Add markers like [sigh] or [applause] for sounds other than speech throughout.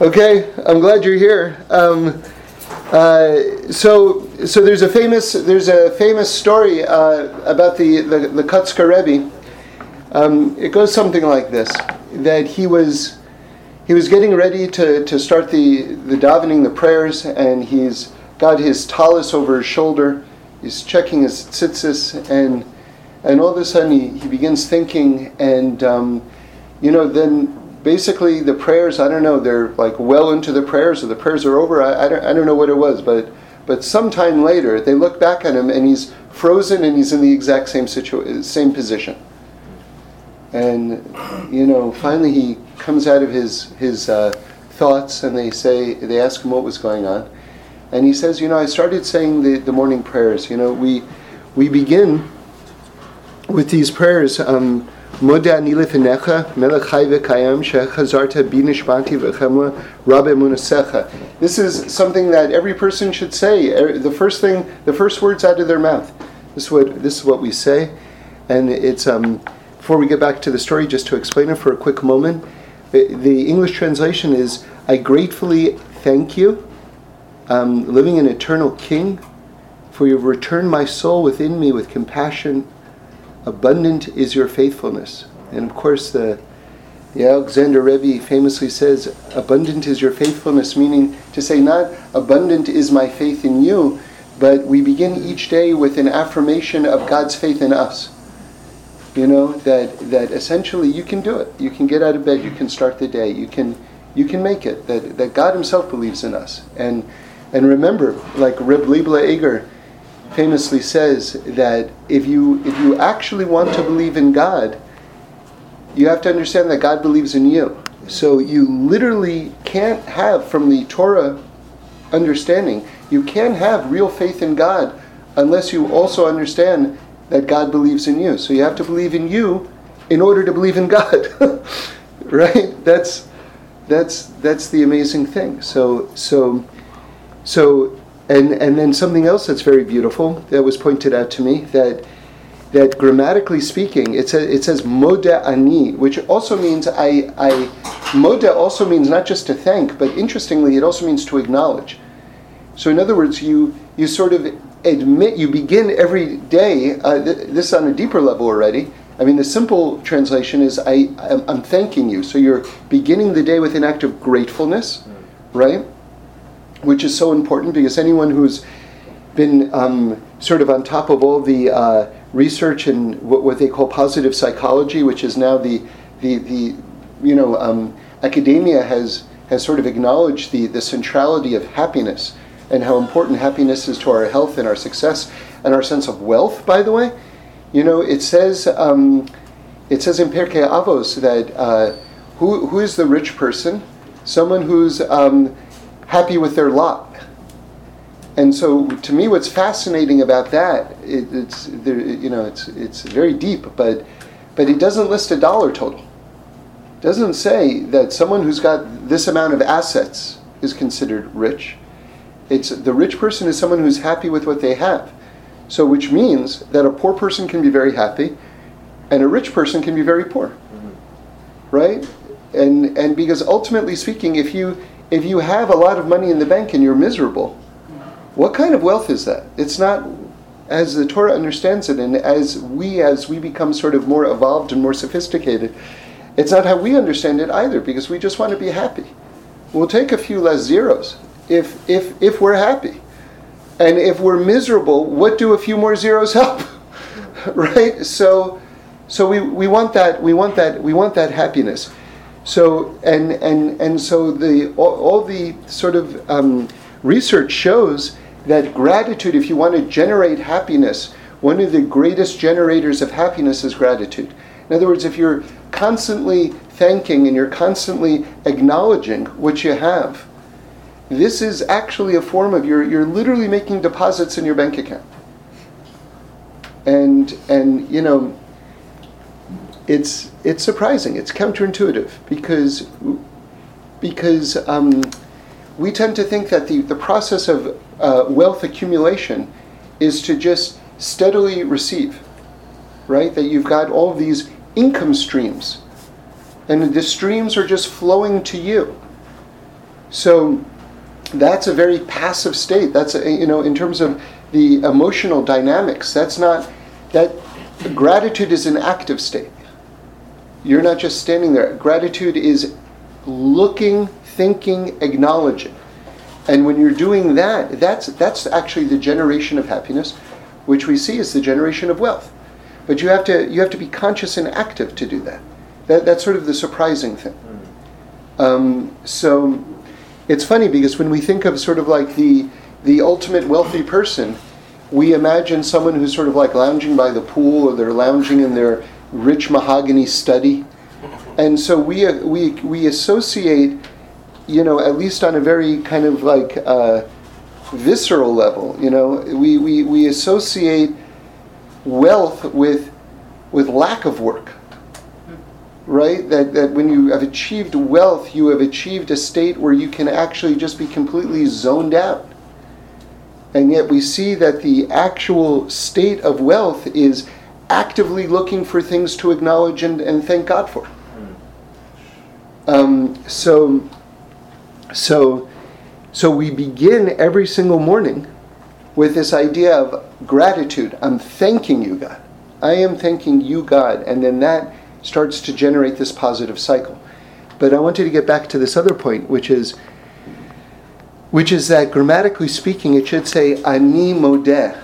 Okay, I'm glad you're here. Um, uh, so, so there's a famous there's a famous story uh, about the the, the Kotzker Rebbe. Um, it goes something like this: that he was he was getting ready to, to start the the davening, the prayers, and he's got his tallis over his shoulder. He's checking his tzitzis, and and all of a sudden he, he begins thinking, and um, you know then basically the prayers i don't know they're like well into the prayers or the prayers are over i, I, don't, I don't know what it was but but sometime later they look back at him and he's frozen and he's in the exact same situ- same position. And you know finally he comes out of his his uh, thoughts and they say they ask him what was going on. And he says you know i started saying the, the morning prayers. You know we we begin with these prayers um, Moda ani melech chai v'kayam, shechazarta v'chemla. This is something that every person should say. Er, the first thing, the first words out of their mouth. This is what this is what we say, and it's um, before we get back to the story, just to explain it for a quick moment. The English translation is, "I gratefully thank you, um, living an eternal King, for you have returned my soul within me with compassion abundant is your faithfulness. And of course, the, the Alexander Rebbe famously says, abundant is your faithfulness, meaning to say, not abundant is my faith in you, but we begin each day with an affirmation of God's faith in us. You know, that, that essentially you can do it. You can get out of bed, you can start the day, you can, you can make it, that, that God Himself believes in us. And, and remember, like Reb Leibele Eger, famously says that if you if you actually want to believe in God, you have to understand that God believes in you. So you literally can't have from the Torah understanding, you can't have real faith in God unless you also understand that God believes in you. So you have to believe in you in order to believe in God. [laughs] right? That's that's that's the amazing thing. So so so and, and then something else that's very beautiful that was pointed out to me that that grammatically speaking, it says it says moda ani, which also means I I moda also means not just to thank, but interestingly, it also means to acknowledge. So in other words, you you sort of admit you begin every day. Uh, th- this on a deeper level already. I mean, the simple translation is I I'm, I'm thanking you. So you're beginning the day with an act of gratefulness, right? Which is so important because anyone who's been um, sort of on top of all the uh, research in what, what, they call positive psychology, which is now the the, the you know um, academia has has sort of acknowledged the, the centrality of happiness and how important happiness is to our health and our success and our sense of wealth. By the way, you know it says um, it says in Pirkei Avos that uh, who who is the rich person? Someone who's um, happy with their lot. And so, to me, what's fascinating about that, it, it's you know, it's it's very deep, but but it doesn't list a dollar total. It doesn't say that someone who's got this amount of assets is considered rich. It's the rich person is someone who's happy with what they have. So, which means that a poor person can be very happy, and a rich person can be very poor, mm-hmm. right? And and because ultimately speaking, if you if you have a lot of money in the bank and you're miserable, what kind of wealth is that? It's not as the Torah understands it, and as we as we become sort of more evolved and more sophisticated, it's not how we understand it either, because we just want to be happy. We'll take a few less zeros if if if we're happy. And if we're miserable, what do a few more zeros help? [laughs] right? So so we, we want that we want that we want that happiness. So and and and so the all, all the sort of um, research shows that gratitude, if you want to generate happiness, one of the greatest generators of happiness is gratitude. In other words, if you're constantly thanking and you're constantly acknowledging what you have, this is actually a form of you're, you're literally making deposits in your bank account. And and you know it's it's surprising. It's counterintuitive because because um, we tend to think that the, the process of uh, wealth accumulation is to just steadily receive, right? That you've got all these income streams, and the streams are just flowing to you. So that's a very passive state. That's a, you know in terms of the emotional dynamics. That's not that gratitude is an active state. You're not just standing there. Gratitude is looking, thinking, acknowledging. And when you're doing that, that's that's actually the generation of happiness, which we see is the generation of wealth. But you have to you have to be conscious and active to do that. that that's sort of the surprising thing. Um, so it's funny because when we think of sort of like the the ultimate wealthy person, we imagine someone who's sort of like lounging by the pool or they're lounging in their rich mahogany study. And so we, uh, we, we associate, you know, at least on a very kind of like uh, visceral level, you know, we, we, we associate wealth with, with lack of work right? That, that when you have achieved wealth, you have achieved a state where you can actually just be completely zoned out. And yet we see that the actual state of wealth is actively looking for things to acknowledge and, and thank God for. Um, so, so, so we begin every single morning with this idea of gratitude. I'm thanking you, God. I am thanking you, God. And then that starts to generate this positive cycle. But I wanted to get back to this other point, which is which is that grammatically speaking, it should say ani modeh,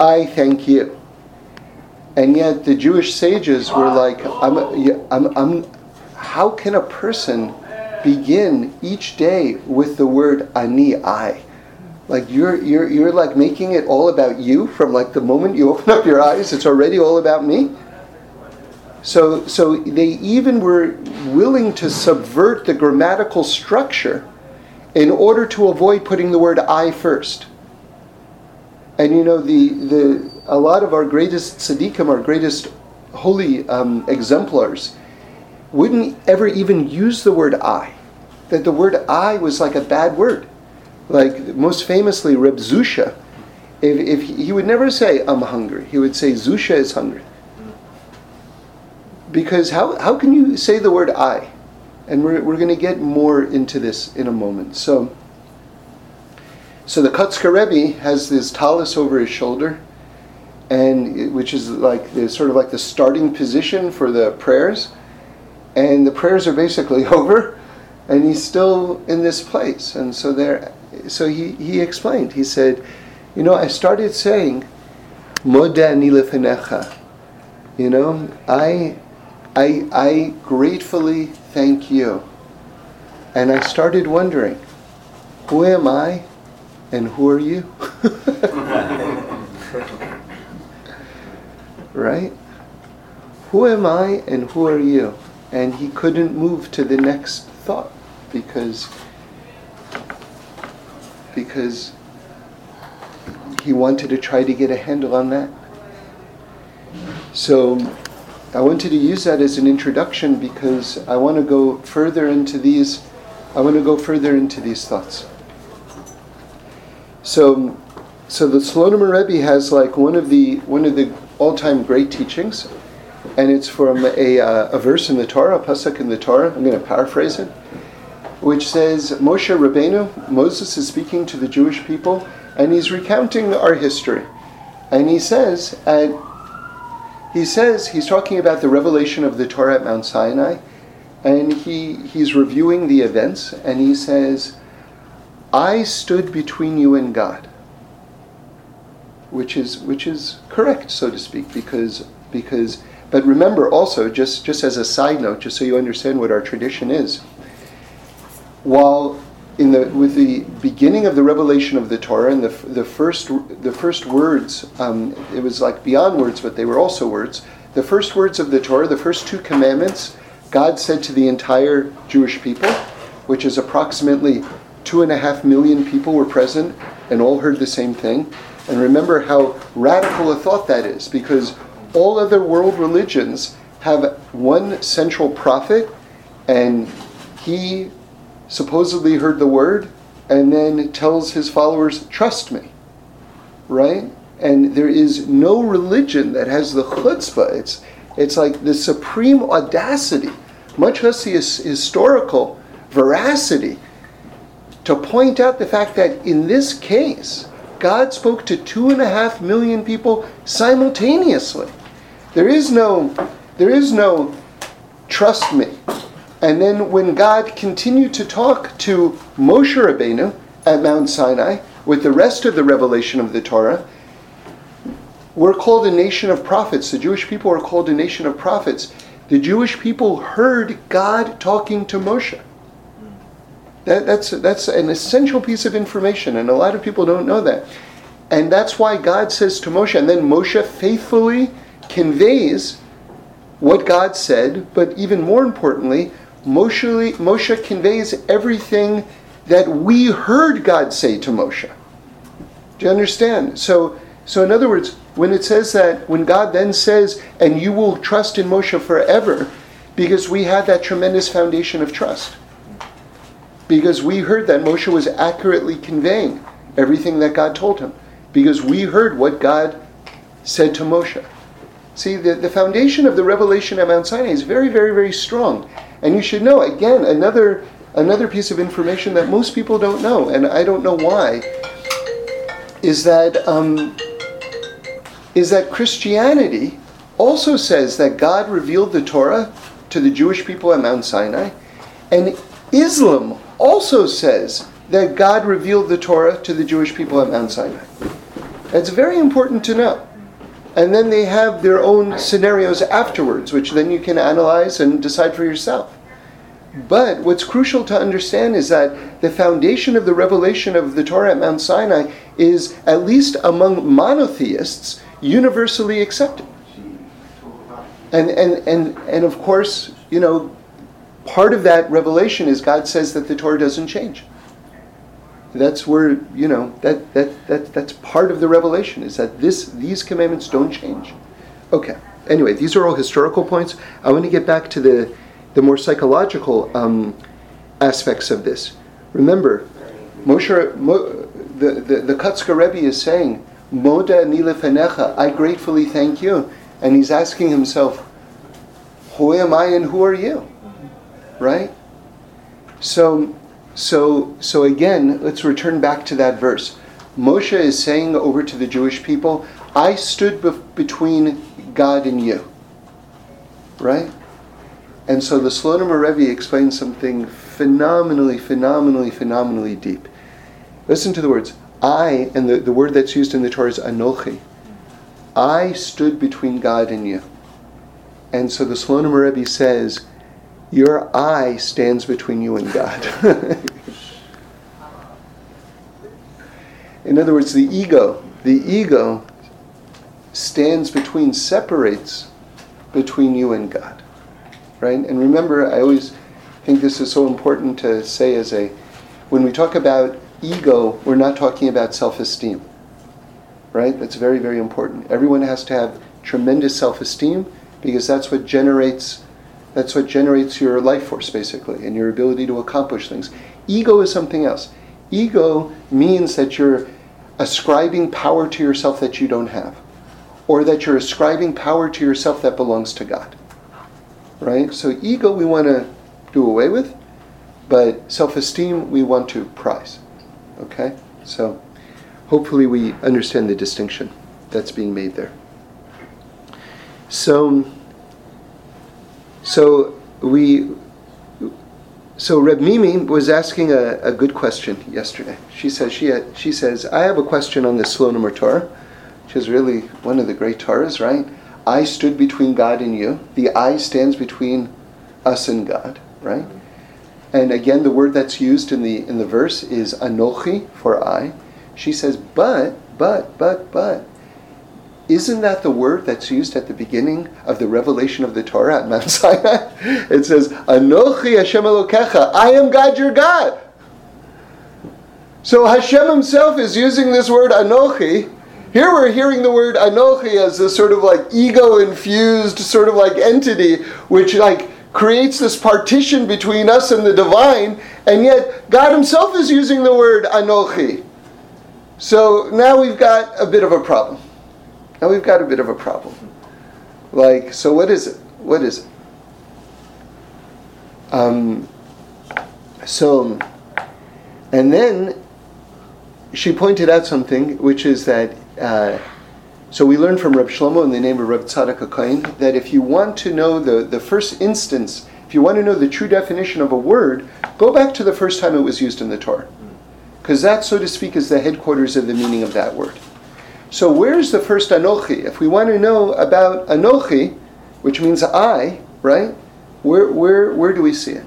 I thank you. And yet the Jewish sages were like, I'm, I'm, I'm, how can a person begin each day with the word ani, I? Like you're, you're, you're like making it all about you from like the moment you [laughs] open up your eyes, it's already all about me. So, so they even were willing to subvert the grammatical structure in order to avoid putting the word I first. And you know, the, the, a lot of our greatest tzaddikim, our greatest holy um, exemplars, wouldn't ever even use the word I. That the word I was like a bad word. Like most famously, Reb Zusha, if, if he, would never say, I'm hungry, he would say, Zusha is hungry because how, how can you say the word I? And we're, we're going to get more into this in a moment. So, so the Kotzker Rebbe has this tallis over his shoulder, and which is like the sort of like the starting position for the prayers, and the prayers are basically [laughs] over, and he's still in this place. And so there, so he, he explained. He said, you know, I started saying, "Moda nilefenecha." You know, I I, I gratefully thank you. And I started wondering, who am I and who are you? [laughs] right? Who am I and who are you? And he couldn't move to the next thought because because he wanted to try to get a handle on that. So I wanted to use that as an introduction because I want to go further into these. I want to go further into these thoughts. So, so the Slonimer Rebbe has like one of the one of the all-time great teachings, and it's from a, uh, a verse in the Torah, a pasuk in the Torah. I'm going to paraphrase it, which says Moshe Rabbeinu, Moses is speaking to the Jewish people, and he's recounting our history, and he says at he says he's talking about the revelation of the Torah at Mount Sinai, and he, he's reviewing the events, and he says, I stood between you and God. Which is which is correct, so to speak, because because but remember also, just, just as a side note, just so you understand what our tradition is, while in the with the beginning of the revelation of the Torah and the the first the first words um, it was like beyond words but they were also words the first words of the Torah the first two commandments God said to the entire Jewish people which is approximately two and a half million people were present and all heard the same thing and remember how radical a thought that is because all other world religions have one central prophet and he supposedly heard the word and then tells his followers, Trust me. Right? And there is no religion that has the chutzpah. It's, it's like the supreme audacity, much less the historical veracity, to point out the fact that in this case, God spoke to two and a half million people simultaneously. There is no, there is no trust me. And then when God continued to talk to Moshe Rabbeinu at Mount Sinai with the rest of the revelation of the Torah, we're called a nation of prophets. The Jewish people are called a nation of prophets. The Jewish people heard God talking to Moshe. That, that's, that's an essential piece of information, and a lot of people don't know that. And that's why God says to Moshe, and then Moshe faithfully conveys what God said, but even more importantly, Moshe, Moshe conveys everything that we heard God say to Moshe. Do you understand? So, so in other words, when it says that, when God then says, and you will trust in Moshe forever, because we had that tremendous foundation of trust because we heard that Moshe was accurately conveying everything that God told him, because we heard what God said to Moshe. See, the, the foundation of the revelation at Mount Sinai is very, very, very strong. And you should know, again, another, another piece of information that most people don't know, and I don't know why, is that, um, is that Christianity also says that God revealed the Torah to the Jewish people at Mount Sinai, and Islam also says that God revealed the Torah to the Jewish people at Mount Sinai. It's very important to know. And then they have their own scenarios afterwards, which then you can analyze and decide for yourself. But what's crucial to understand is that the foundation of the revelation of the Torah at Mount Sinai is, at least among monotheists, universally accepted. And, and, and, and of course, you know, part of that revelation is God says that the Torah doesn't change. That's where you know that that that that's part of the revelation is that this these commandments don't change. Okay. Anyway, these are all historical points. I want to get back to the the more psychological um, aspects of this. Remember, Moshe, Mo, the, the the Rebbe is saying, "Moda nilefenecha," I gratefully thank you, and he's asking himself, "Who am I and who are you?" Right? So, so, so again, let's return back to that verse. Moshe is saying over to the Jewish people, I stood be- between God and you. Right? And so the Slonim Rebbe explains something phenomenally, phenomenally, phenomenally deep. Listen to the words. I, and the, the word that's used in the Torah is anochi. I stood between God and you. And so the Slonim Rebbe says, your I stands between you and God. In other words, the ego, the ego stands between, separates between you and God. Right? And remember, I always think this is so important to say as a, when we talk about ego, we're not talking about self esteem. Right? That's very, very important. Everyone has to have tremendous self esteem because that's what generates that's what generates your life force, basically, and your ability to accomplish things. Ego is something else. Ego means that you're ascribing power to yourself that you don't have, or that you're ascribing power to yourself that belongs to God. Right? So, ego we want to do away with, but self esteem we want to prize. Okay? So, hopefully, we understand the distinction that's being made there. So, so we, so Reb Mimi was asking a, a good question yesterday. She says she had, she says I have a question on the Slonim Torah, which is really one of the great Torahs, right? I stood between God and you. The I stands between us and God, right? And again, the word that's used in the in the verse is anochi for I. She says, but, but, but, but. Isn't that the word that's used at the beginning of the revelation of the Torah at Mount [laughs] Sinai? It says, Anochi Hashem Elokecha, I am God your God. So Hashem himself is using this word Anochi. Here we're hearing the word Anochi as this sort of like ego infused sort of like entity, which like creates this partition between us and the divine, and yet God himself is using the word Anochi. So now we've got a bit of a problem. Now we've got a bit of a problem. Like, so what is it? What is it? Um, so And then she pointed out something, which is that. Uh, so we learn from Reb Shlomo in the name of Reb Tzadok HaKohen that if you want to know the, the first instance, if you want to know the true definition of a word, go back to the first time it was used in the Torah. Because that, so to speak, is the headquarters of the meaning of that word. So where's the first Anochi? If we want to know about Anochi, which means I, right? Where, where, where do we see it?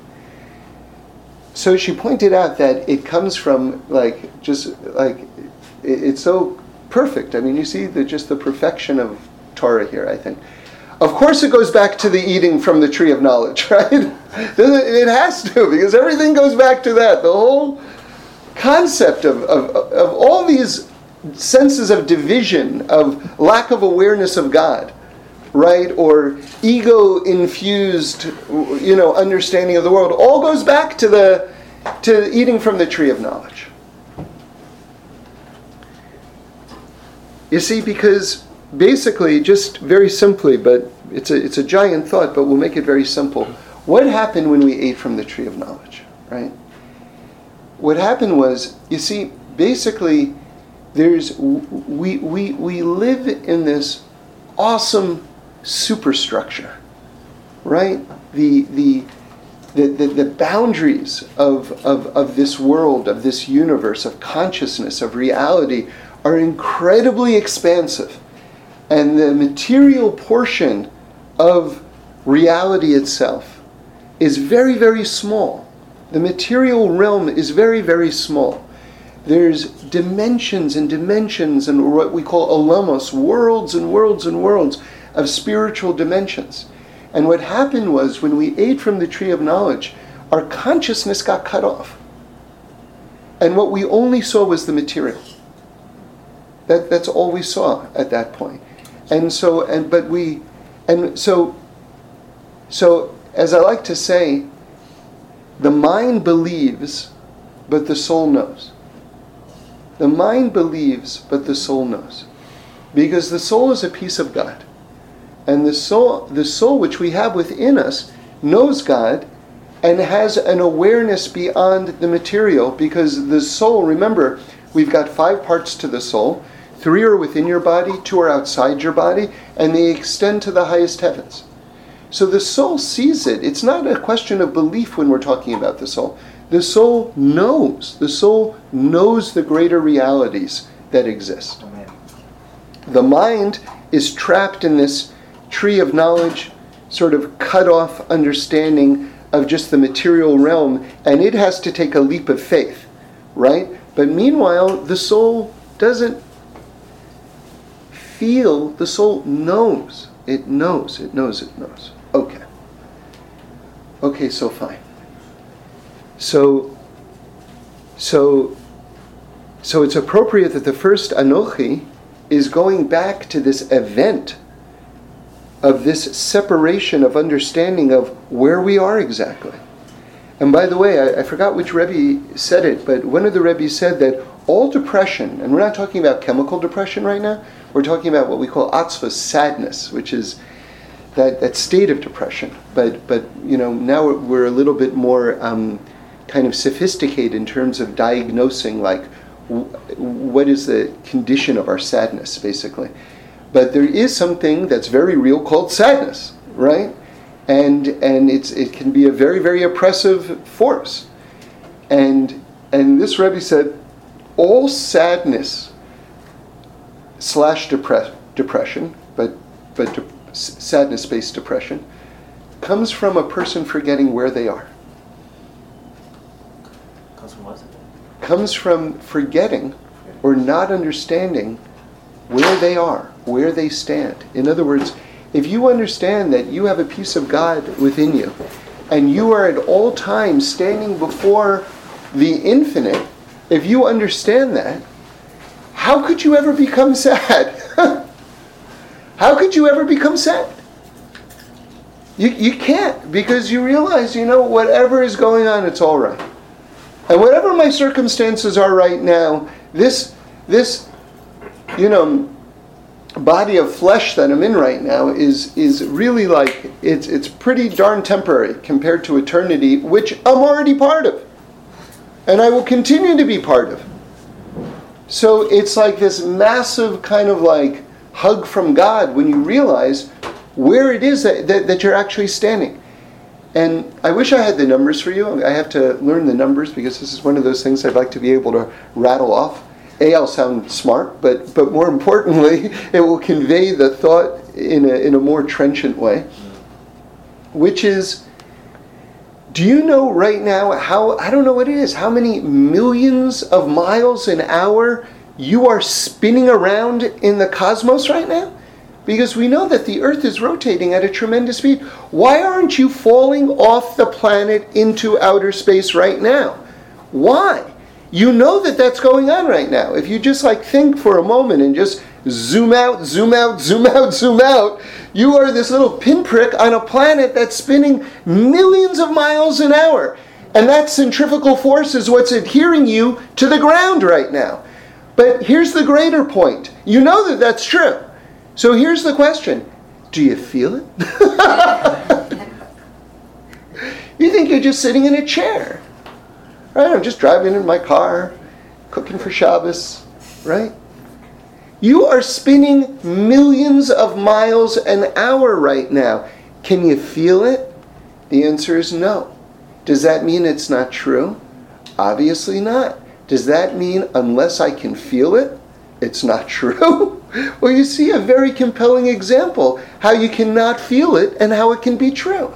So she pointed out that it comes from like just like it, it's so perfect. I mean, you see the just the perfection of Torah here. I think. Of course, it goes back to the eating from the tree of knowledge, [laughs] right? it has to because everything goes back to that. The whole concept of, of, of all these senses of division, of lack of awareness of God, right, or ego infused, you know, understanding of the world, all goes back to the to eating from the tree of knowledge. You see, because basically, just very simply, but it's a it's a giant thought, but we'll make it very simple. What happened when we ate from the tree of knowledge, right? What happened was, you see, basically there's we we we live in this awesome superstructure, right? The the the, the, the boundaries of, of, of this world, of this universe, of consciousness, of reality, are incredibly expansive. And the material portion of reality itself is very, very small. The material realm is very, very small there's dimensions and dimensions and what we call olamos, worlds and worlds and worlds of spiritual dimensions. And what happened was when we ate from the tree of knowledge, our consciousness got cut off. And what we only saw was the material. That, that's all we saw at that point. And so, and but we, and so, so as I like to say, the mind believes, but the soul knows. The mind believes, but the soul knows. Because the soul is a piece of God. And the soul, the soul which we have within us knows God and has an awareness beyond the material because the soul, remember, we've got five parts to the soul. Three are within your body, two are outside your body, and they extend to the highest heavens. So the soul sees it. It's not a question of belief when we're talking about the soul. The soul knows. The soul knows the greater realities that exist. Amen. The mind is trapped in this tree of knowledge, sort of cut off understanding of just the material realm, and it has to take a leap of faith, right? But meanwhile, the soul doesn't feel, the soul knows. It knows, it knows, it knows. Okay. Okay, so fine. So, so, so it's appropriate that the first Anochi is going back to this event of this separation of understanding of where we are exactly. And by the way, I, I, forgot which Rebbe said it, but one of the Rebbe said that all depression, and we're not talking about chemical depression right now, we're talking about what we call atzva, sadness, which is that, that state of depression. But, but you know, now we're, we're a little bit more um, kind of sophisticated in terms of diagnosing like what is the condition of our sadness basically. But there is something that's very real called sadness right? And and it's it can be a very very oppressive force. And and this Rebbe said all sadness slash depress, depression but but de- sadness based depression comes from a person forgetting where they are comes from forgetting or not understanding where they are, where they stand. In other words, if you understand that you have a piece of God within you, and you are at all times standing before the infinite, if you understand that, how could you ever become sad? [laughs] how could you ever become sad? You, you can't because you realize, you know, whatever is going on, it's all right. And whatever my circumstances are right now, this, this, you know, body of flesh that I'm in right now is, is really like, it's, it's pretty darn temporary compared to eternity, which I'm already part of. and I will continue to be part of. So it's like this massive kind of like hug from God when you realize where it is that, that, that, you're actually standing. And I wish I had the numbers for you. I have to learn the numbers because this is one of those things I'd like to be able to rattle off. A, I'll sound smart, but, but more importantly, [laughs] it will convey the thought in a, in a more trenchant way, which is do you know right now how, I don't know what it is, how many millions of miles an hour you are spinning around in the cosmos right now? Because we know that the Earth is rotating at a tremendous speed. Why aren't you falling off the planet into outer space right now? Why? You know that that's going on right now. If you just like think for a moment and just zoom out, zoom out, [laughs] zoom out, zoom out, you are this little pinprick on a planet that's spinning millions of miles an hour. And that centrifugal force is what's adhering you to the ground right now. But here's the greater point. You know that that's true. So here's the question Do you feel it? [laughs] you think you're just sitting in a chair. Right? I'm just driving in my car, cooking for Shabbos, right? You are spinning millions of miles an hour right now. Can you feel it? The answer is no. Does that mean it's not true? Obviously not. Does that mean unless I can feel it, it's not [laughs] true? well, you see a very compelling example how you cannot feel it and how it can be true.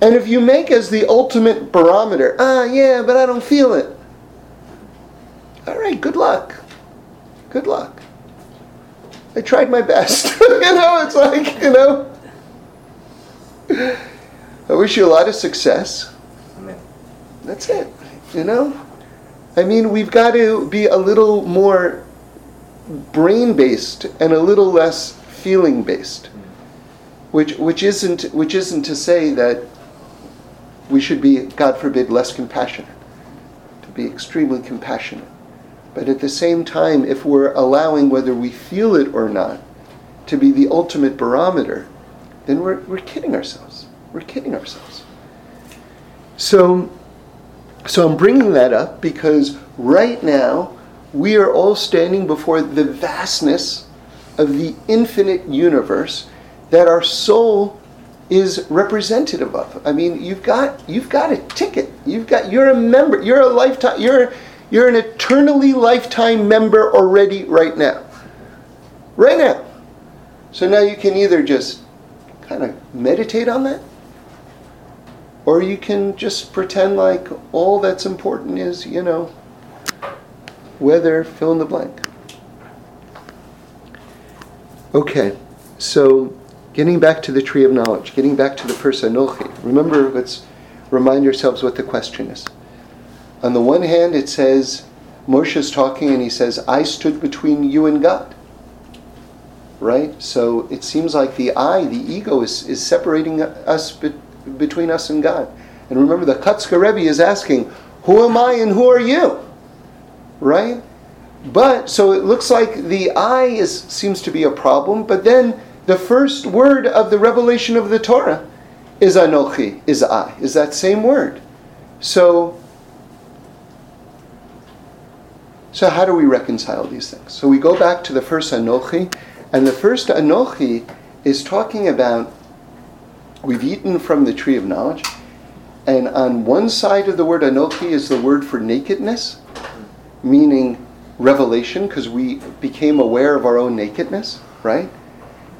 And if you make as the ultimate barometer, ah, yeah, but I don't feel it, all right, good luck. Good luck. I tried my best. [laughs] you know, it's like, you know. I wish you a lot of success. Amen. That's it. You know? I mean, we've got to be a little more brain based and a little less feeling based. Which, which, isn't, which isn't to say that we should be, God forbid, less compassionate. To be extremely compassionate. But at the same time, if we're allowing whether we feel it or not to be the ultimate barometer, then we're, we're kidding ourselves. We're kidding ourselves. So, so I'm bringing that up because right now we are all standing before the vastness of the infinite universe that our soul is representative of. I mean, you've got you've got a ticket. You've got you're a member. You're a lifetime. You're you're an eternally lifetime member already right now. Right now. So now you can either just kind of meditate on that, or you can just pretend like all that's important is, you know, weather, fill in the blank. Okay, so getting back to the tree of knowledge, getting back to the person Nochi. Remember, let's remind ourselves what the question is. On the one hand, it says, Moshe is talking and he says, I stood between you and God. Right? So it seems like the I, the ego, is, is separating us be, between us and God. And remember, the Kotzker Rebbe is asking, Who am I and who are you? Right? But, so it looks like the I is, seems to be a problem, but then the first word of the revelation of the Torah is Anochi, is I, is that same word. So So how do we reconcile these things? So we go back to the first Anochi, and the first Anochi is talking about we've eaten from the tree of knowledge, and on one side of the word Anochi is the word for nakedness, meaning revelation, because we became aware of our own nakedness, right?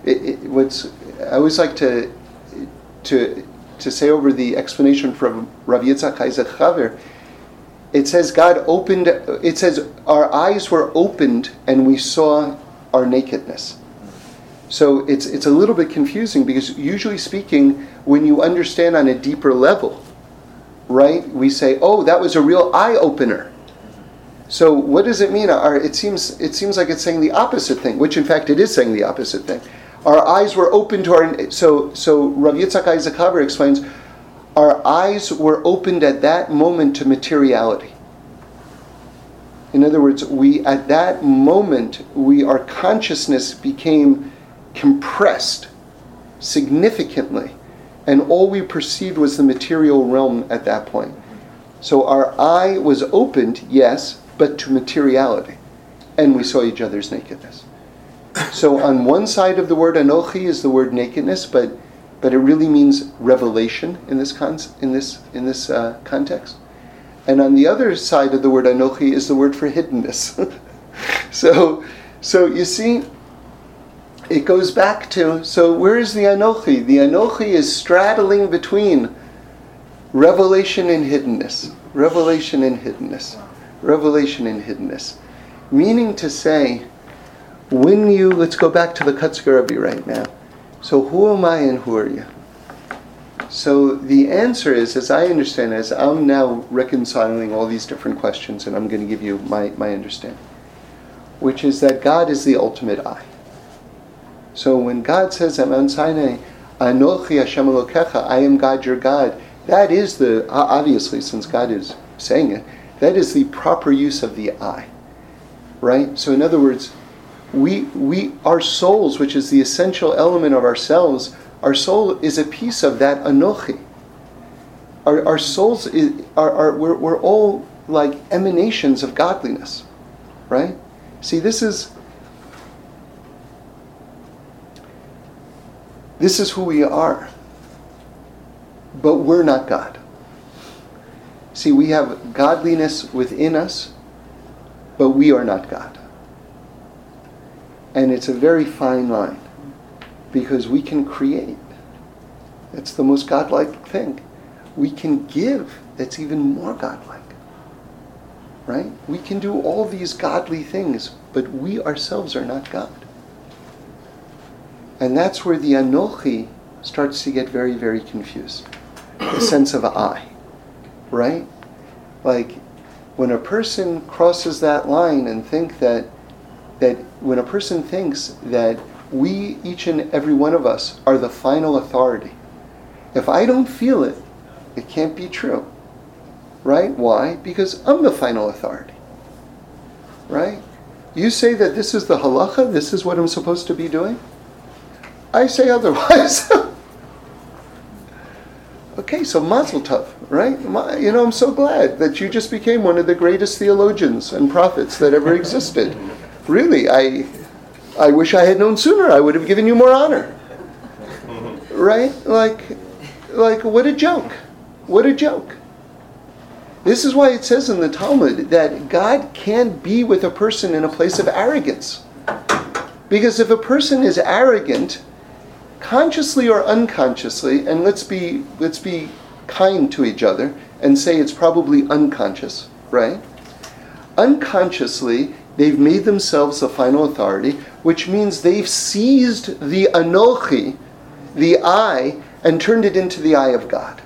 It, it, what's I always like to to to say over the explanation from Rav Yitzchak Isaac Chaver it says God opened, it says our eyes were opened and we saw our nakedness. So it's, it's a little bit confusing because usually speaking, when you understand on a deeper level, right, we say, oh, that was a real eye opener. So what does it mean? Our, it, seems, it seems like it's saying the opposite thing, which in fact it is saying the opposite thing. Our eyes were open to our. So, so Rav Yitzchak Isaac Chaver explains our eyes were opened at that moment to materiality. In other words, we at that moment we our consciousness became compressed significantly, and all we perceived was the material realm at that point. So our eye was opened, yes, but to materiality. And we saw each other's nakedness. So on one side of the word anochi is the word nakedness, but but it really means revelation in this con- in this in this uh, context. And on the other side of the word anochi is the word for hiddenness. [laughs] so so you see, it goes back to so where is the anochi? The anochi is straddling between revelation and hiddenness, revelation and hiddenness, revelation and hiddenness, meaning to say, when you let's go back to the Rebbe right now. So who am I and who are you? So the answer is, as I understand, as I'm now reconciling all these different questions, and I'm going to give you my, my understanding, which is that God is the ultimate I. So when God says at Mount Sinai, Anochi Hashem Elokecha, I am God your God, that is the, obviously, since God is saying it, that is the proper use of the I. Right? So in other words, we, we, our souls, which is the essential element of ourselves, our soul is a piece of that Anochi. Our, our souls is, are, are we're, we're all like emanations of godliness, right? See, this is this is who we are. But we're not God. See, we have godliness within us, but we are not God. And it's a very fine line because we can create. That's the most godlike thing. We can give. That's even more godlike. Right? We can do all these godly things, but we ourselves are not God. And that's where the Anochi starts to get very, very confused. The sense of I. Right? Like when a person crosses that line and think that that when a person thinks that we, each and every one of us, are the final authority, if I don't feel it, it can't be true. Right? Why? Because I'm the final authority. Right? You say that this is the halacha, this is what I'm supposed to be doing? I say otherwise. [laughs] okay, so mazel tov, right? You know, I'm so glad that you just became one of the greatest theologians and prophets that ever existed really, I, I wish I had known sooner. I would have given you more honor. Right? Like, like what a joke. What a joke. This is why it says in the Talmud that God can't be with a person in a place of arrogance. Because if a person is arrogant, consciously or unconsciously, and let's be let's be kind to each other and say it's probably unconscious, right? Unconsciously, They've made themselves the final authority, which means they've seized the Anochi, the I, and turned it into the I of God.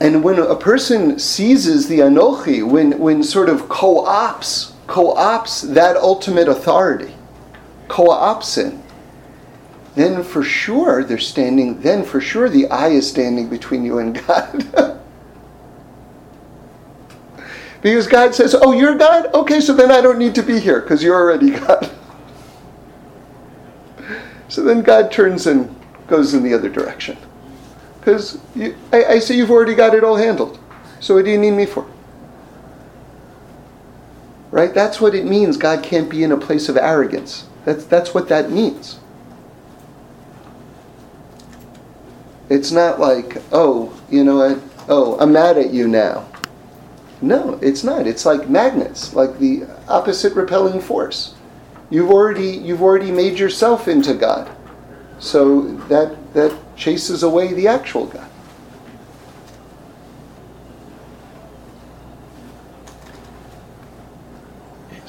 And when a person seizes the Anochi, when, when sort of co-ops, co-ops that ultimate authority, co-ops it, then for sure they're standing, then for sure the I is standing between you and [laughs] God. Because God says, Oh, you're God? Okay, so then I don't need to be here because you're already [laughs] God. so then God turns and goes in the other direction. Because I, I see you've already got it all handled. So what do you need me for? Right? That's what it means. God can't be in a place of arrogance. That's, that's what that means. It's not like, oh, you know what? Oh, I'm mad at you now. No, it's not. It's like magnets, like the opposite repelling force. You've already you've already made yourself into God. So that that chases away the actual God.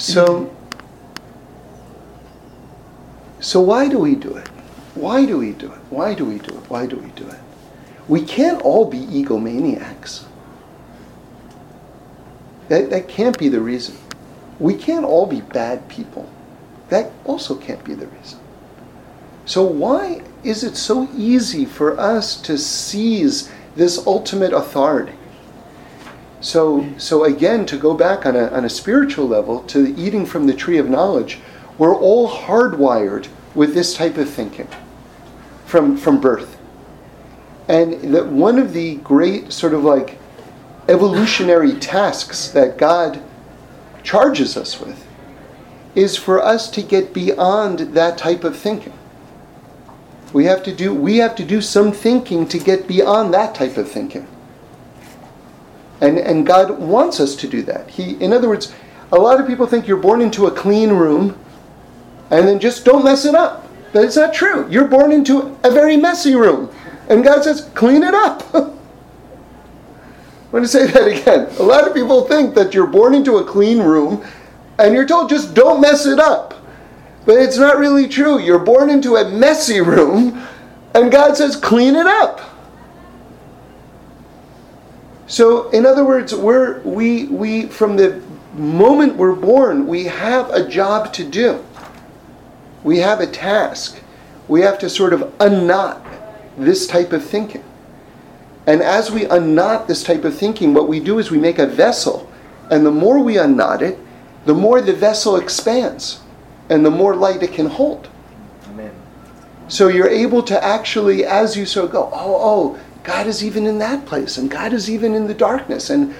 So so why do we do it? Why do we do it? Why do we do it? Why do we do it? We can't all be egomaniacs. That, that can't be the reason. We can't all be bad people. That also can't be the reason. So, why is it so easy for us to seize this ultimate authority? So, so again, to go back on a, on a spiritual level to eating from the tree of knowledge, we're all hardwired with this type of thinking from, from birth. And that one of the great sort of like evolutionary tasks that God charges us with is for us to get beyond that type of thinking. We have to do we have to do some thinking to get beyond that type of thinking. And and God wants us to do that. He in other words, a lot of people think you're born into a clean room and then just don't mess it up. It's not true. You're born into a very messy room. And God says, clean it up. I want to say that again. A lot of people think that you're born into a clean room and you're told just don't mess it up. But it's not really true. You're born into a messy room and God says clean it up. So in other words, we're we we from the moment we're born, we have a job to do. We have a task. We have to sort of unknot this type of thinking. And as we unknot this type of thinking, what we do is we make a vessel. And the more we unknot it, the more the vessel expands and the more light it can hold. Amen. So you're able to actually, as you so go, oh, oh, God is even in that place, and God is even in the darkness. And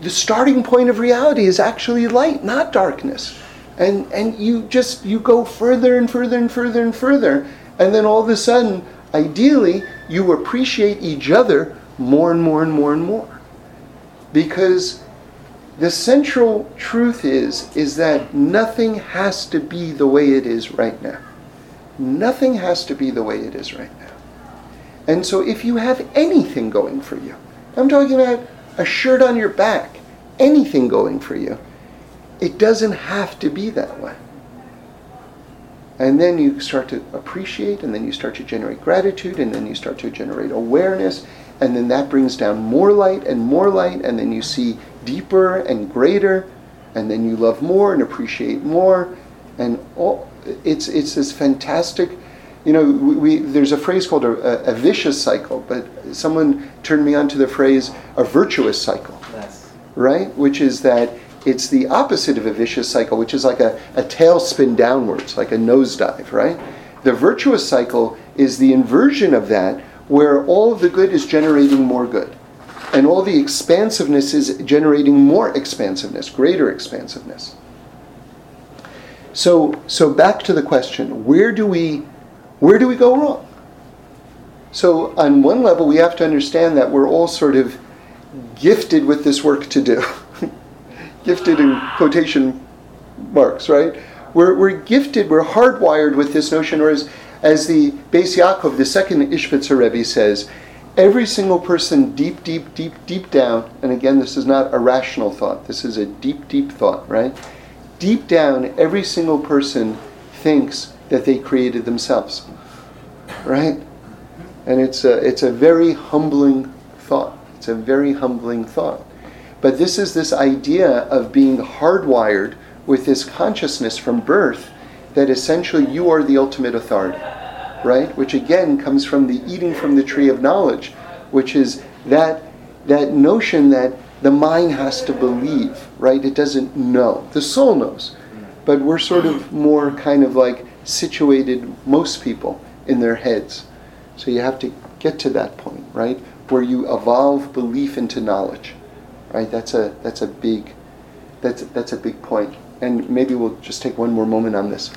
the starting point of reality is actually light, not darkness. And and you just you go further and further and further and further. And then all of a sudden, ideally, you appreciate each other more and more and more and more. Because the central truth is is that nothing has to be the way it is right now. Nothing has to be the way it is right now. And so if you have anything going for you, I'm talking about a shirt on your back, anything going for you, it doesn't have to be that way. And then you start to appreciate, and then you start to generate gratitude, and then you start to generate awareness, and then that brings down more light and more light, and then you see deeper and greater, and then you love more and appreciate more, and all, it's it's this fantastic. You know, we, we there's a phrase called a, a, vicious cycle, but someone turned me on to the phrase a virtuous cycle, yes. right? Which is that it's the opposite of a vicious cycle, which is like a, a tailspin downwards, like a nosedive, right? The virtuous cycle is the inversion of that, where all of the good is generating more good and all the expansiveness is generating more expansiveness, greater expansiveness. So, so back to the question: Where do we, where do we go wrong? So, on one level, we have to understand that we're all sort of gifted with this work to do. [laughs] gifted in quotation marks, right? We're, we're gifted, we're hardwired with this notion, or as, as the Beis Yaakov, the second Ishbitzer Rebbe says, every single person deep, deep, deep, deep down, and again, this is not a rational thought, this is a deep, deep thought, right? Deep down, every single person thinks that they created themselves, right? And it's a, it's a very humbling thought. It's a very humbling thought. But this is this idea of being hardwired with this consciousness from birth that essentially you are the ultimate authority right? Which again comes from the eating from the tree of knowledge, which is that that notion that the mind has to believe, right? It doesn't know. The soul knows. But we're sort of more kind of like situated, most people, in their heads. So you have to get to that point, right? Where you evolve belief into knowledge. Right? That's a that's a big that's that's a big point. And maybe we'll just take one more moment on this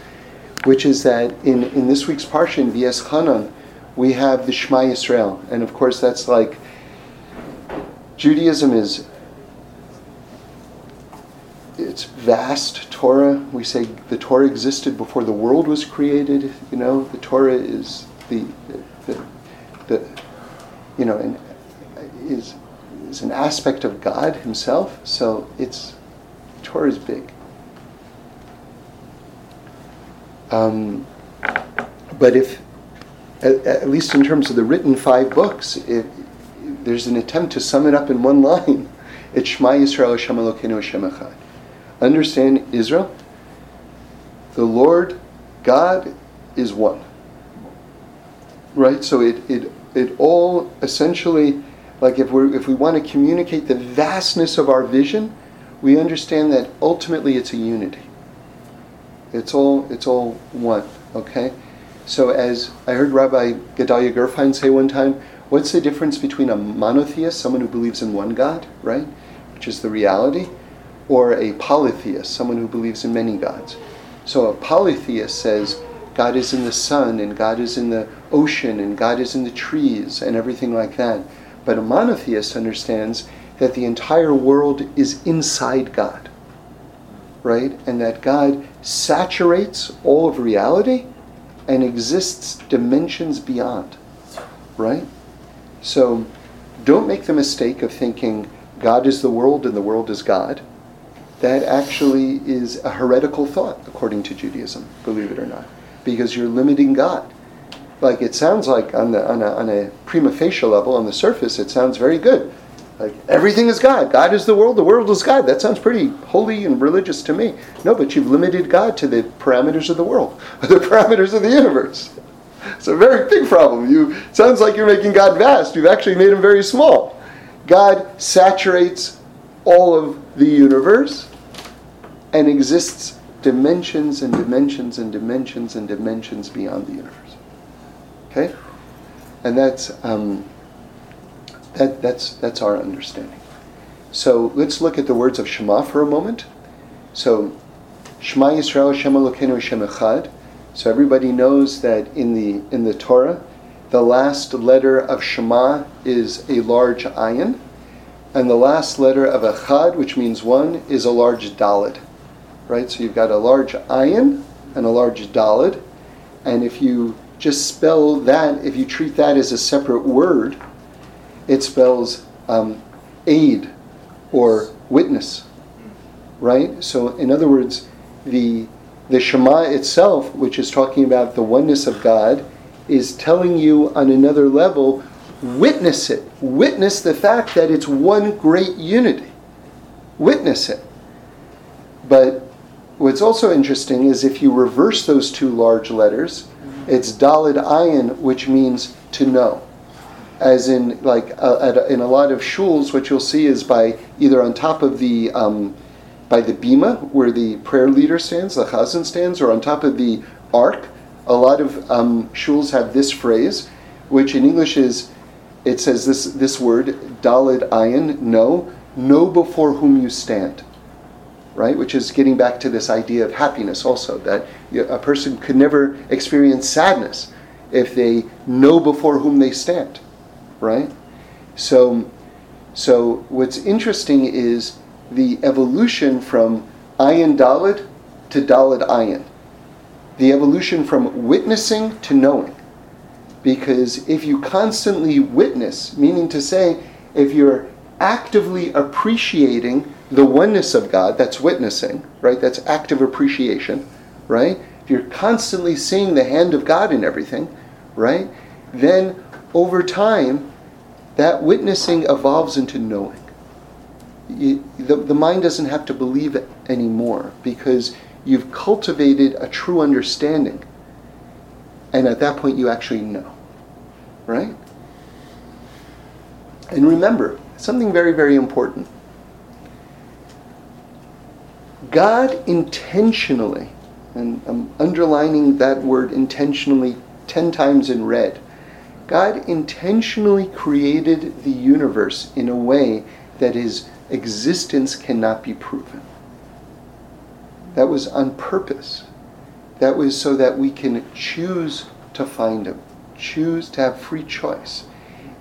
which is that in, in this week's Parsha in V'eschanan, we have the Shema Yisrael. And of course, that's like Judaism is it's vast Torah. We say the Torah existed before the world was created. You know, the Torah is the the, the you know, is is an aspect of God Himself. So it's Torah is big. Um, but if, at, at, least in terms of the written five books, it, there's an attempt to sum it up in one line. [laughs] It's Shema Yisrael Hashem Elokeinu Hashem Echad. Understand Israel? The Lord God is one. Right? So it, it, it all essentially, like if, we're, if we want to communicate the vastness of our vision, we understand that ultimately it's a unity. It's all it's all one. Okay, So, as I heard Rabbi Gedalia Gerfein say one time, what's the difference between a monotheist, someone who believes in one God, right, which is the reality, or a polytheist, someone who believes in many gods? So, a polytheist says God is in the sun, and God is in the ocean, and God is in the trees, and everything like that. But a monotheist understands that the entire world is inside God, right? And that God saturates all of reality and exists dimensions beyond, right? So don't make the mistake of thinking God is the world and the world is God. That actually is a heretical thought, according to Judaism, believe it or not, because you're limiting God. Like it sounds like on, the, on, a, on a prima facie level, on the surface, it sounds very good. Like everything is God. God is the world. The world is God. That sounds pretty holy and religious to me. No, but you've limited God to the parameters of the world, [laughs] the parameters of the universe. It's a very big problem. You sounds like you're making God vast. You've actually made him very small. God saturates all of the universe and exists dimensions and dimensions and dimensions and dimensions beyond the universe. Okay, and that's. Um, that, that's, that's our understanding. So let's look at the words of Shema for a moment. So, Shema Yisrael Shema Elokeinu Shem Echad. So everybody knows that in the in the Torah, the last letter of Shema is a large ayin, and the last letter of a Echad, which means one, is a large dalid. Right. So you've got a large ayin and a large dalid, and if you just spell that, if you treat that as a separate word, it spells um, aid or witness, right? So, in other words, the the Shema itself, which is talking about the oneness of God, is telling you on another level, witness it. Witness the fact that it's one great unity. Witness it. But what's also interesting is if you reverse those two large letters, it's Dalid Ayin, which means to know as in like uh, in a lot of shuls, what you'll see is by either on top of the um, by the bima where the prayer leader stands, the chazan stands, or on top of the ark. A lot of um, shuls have this phrase, which in English is it says this this word dalid ayin know know before whom you stand, right? Which is getting back to this idea of happiness also that a person could never experience sadness if they know before whom they stand right? So, so what's interesting is the evolution from ayin dalid to dalid ayin. The evolution from witnessing to knowing. Because if you constantly witness, meaning to say, if you're actively appreciating the oneness of God, that's witnessing, right? That's active appreciation, right? If you're constantly seeing the hand of God in everything, right? Then over time, that witnessing evolves into knowing. You, the, the mind doesn't have to believe it anymore because you've cultivated a true understanding. And at that point, you actually know. Right? And remember, something very, very important. God intentionally, and I'm underlining that word intentionally 10 times in red, God intentionally created the universe in a way that his existence cannot be proven. That was on purpose. That was so that we can choose to find him, choose to have free choice.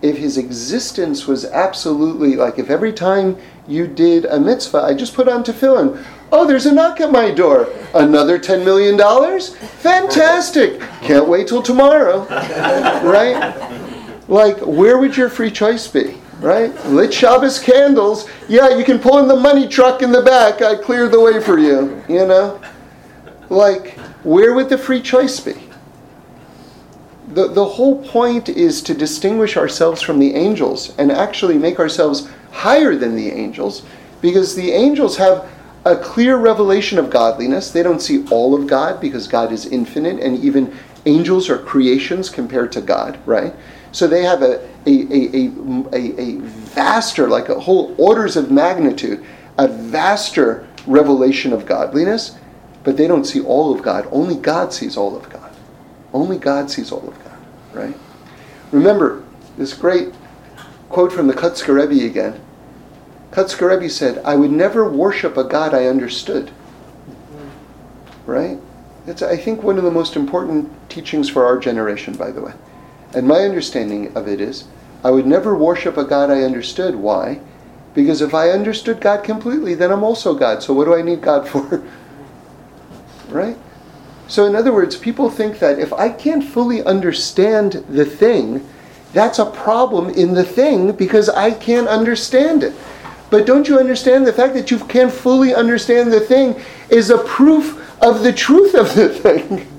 If his existence was absolutely like if every time you did a mitzvah, I just put on tefillin, Oh, there's a knock at my door. Another $10 million? Fantastic. Can't wait till tomorrow. Right? Like, where would your free choice be? Right? Lit Shabbos candles. Yeah, you can pull in the money truck in the back. I cleared the way for you. You know? Like, where would the free choice be? The, the whole point is to distinguish ourselves from the angels and actually make ourselves higher than the angels because the angels have a clear revelation of godliness. They don't see all of God because God is infinite, and even angels are creations compared to God, right? So they have a, a, a, a, a vaster, like a whole orders of magnitude, a vaster revelation of godliness, but they don't see all of God. Only God sees all of God. Only God sees all of God, right? Remember this great quote from the Kotzker Rebbe again. Kotzker Rebbe said, I would never worship a God I understood. Right? That's I think, one of the most important teachings for our generation, by the way. And my understanding of it is, I would never worship a God I understood. Why? Because if I understood God completely, then I'm also God. So what do I need God for? [laughs] right? So, in other words, people think that if I can't fully understand the thing, that's a problem in the thing because I can't understand it. But don't you understand the fact that you can't fully understand the thing is a proof of the truth of the [laughs] thing?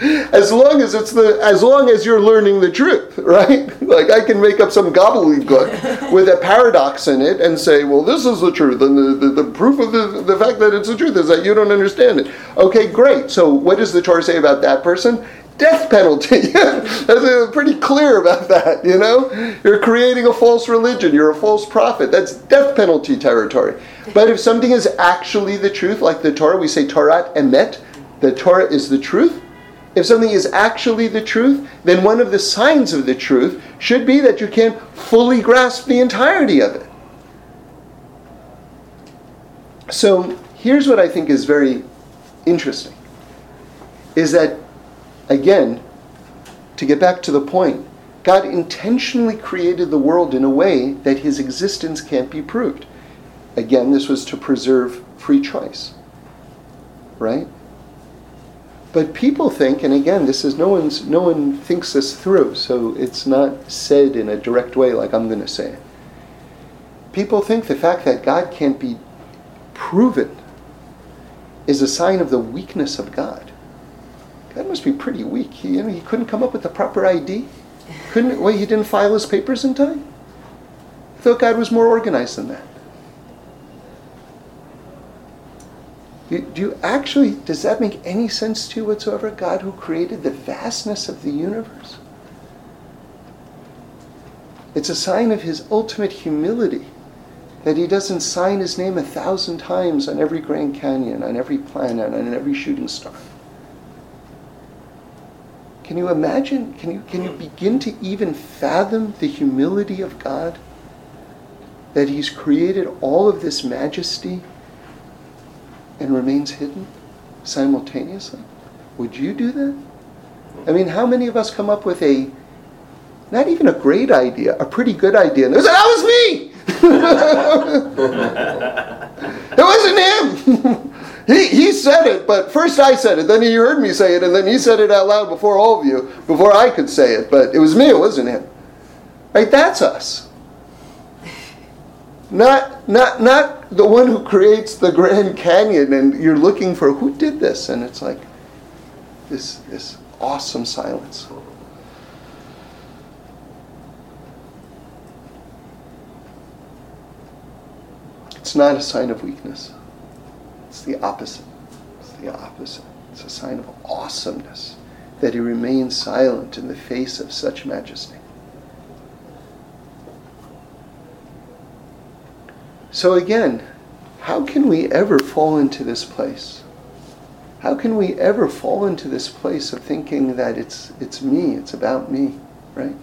As long as it's the as long as you're learning the truth, right? [laughs] Like I can make up some gobbledygook with a paradox in it and say, well, this is the truth, and the, the, the, proof of the, the fact that it's the truth is that you don't understand it. Okay, great. So what does the Torah say about that person? Death penalty. [laughs] That's uh, pretty clear about that, you know? You're creating a false religion, you're a false prophet. That's death penalty territory. But if something is actually the truth, like the Torah, we say Torah emet, the Torah is the truth, if something is actually the truth, then one of the signs of the truth should be that you can fully grasp the entirety of it. So here's what I think is very interesting is that, again, to get back to the point, God intentionally created the world in a way that his existence can't be proved. Again, this was to preserve free choice. Right? But people think, and again, this is no one's no one thinks this through, so it's not said in a direct way like I'm going to say it. People think the fact that God can't be proven is a sign of the weakness of God. God must be pretty weak. He, you know, he couldn't come up with the proper ID. Couldn't wait. He didn't file his papers in time. I thought God was more organized than that. Do, do you actually, does that make any sense to you whatsoever? God who created the vastness of the universe? It's a sign of his ultimate humility that he doesn't sign his name a thousand times on every Grand Canyon, on every planet, on every shooting star. Can you imagine? Can you, can you begin to even fathom the humility of God? That he's created all of this majesty and remains hidden simultaneously? Would you do that? I mean, how many of us come up with a, not even a great idea, a pretty good idea, and they say, that was me! [laughs] it wasn't him! [laughs] he, he said it, but first I said it, then he heard me say it, and then he said it out loud before all of you, before I could say it, but it was me, it wasn't him. Right? That's us. Not, not, not the one who creates the Grand Canyon and you're looking for who did this, and it's like this, this awesome silence. It's not a sign of weakness. It's the opposite. It's the opposite. It's a sign of awesomeness that he remains silent in the face of such majesty. So again, how can we ever fall into this place? How can we ever fall into this place of thinking that it's, it's me, it's about me, right?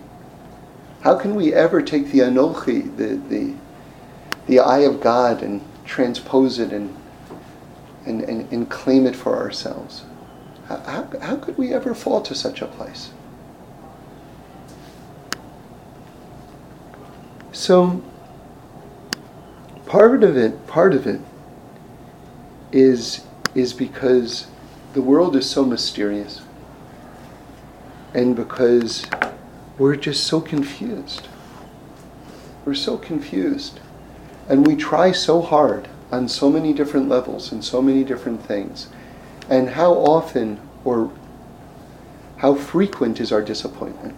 How can we ever take the Anochi, the, the, the eye of God, and transpose it and, and, and, and claim it for ourselves? How, how, how could we ever fall to such a place? So, part of it, part of it is is because the world is so mysterious and because we're just so confused. We're so confused. And we try so hard on so many different levels and so many different things. And how often or how frequent is our disappointment?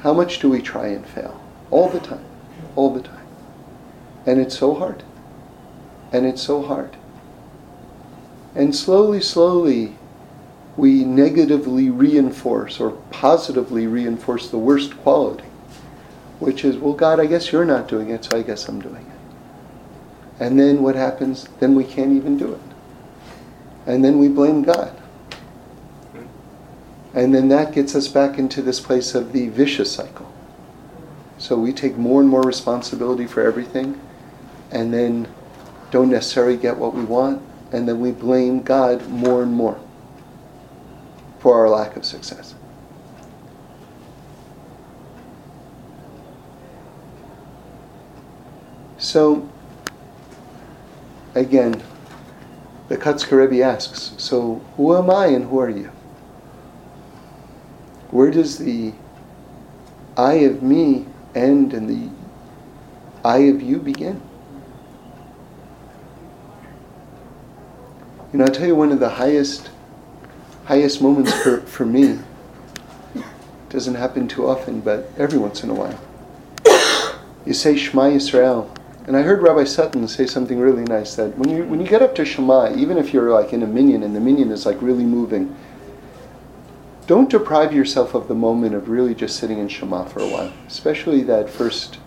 How much do we try and fail? All the time. All the time. And it's so hard. And it's so hard. And slowly, slowly, we negatively reinforce or positively reinforce the worst quality, which is, well, God, I guess you're not doing it, so I guess I'm doing it. And then what happens? Then we can't even do it. And then we blame God. And then that gets us back into this place of the vicious cycle. So we take more and more responsibility for everything and then don't necessarily get what we want, and then we blame God more and more for our lack of success. So, again, the Kotzker Rebbe asks, so who am I and who are you? Where does the I of me end and the I of you begin? You know, I'll tell you one of the highest highest moments for, for me. Doesn't happen too often, but every once in a while. You say Shema Yisrael, and I heard Rabbi Sutton say something really nice that when you when you get up to Shema, even if you're like in a minyan and the minyan is like really moving, don't deprive yourself of the moment of really just sitting in Shema for a while, especially that first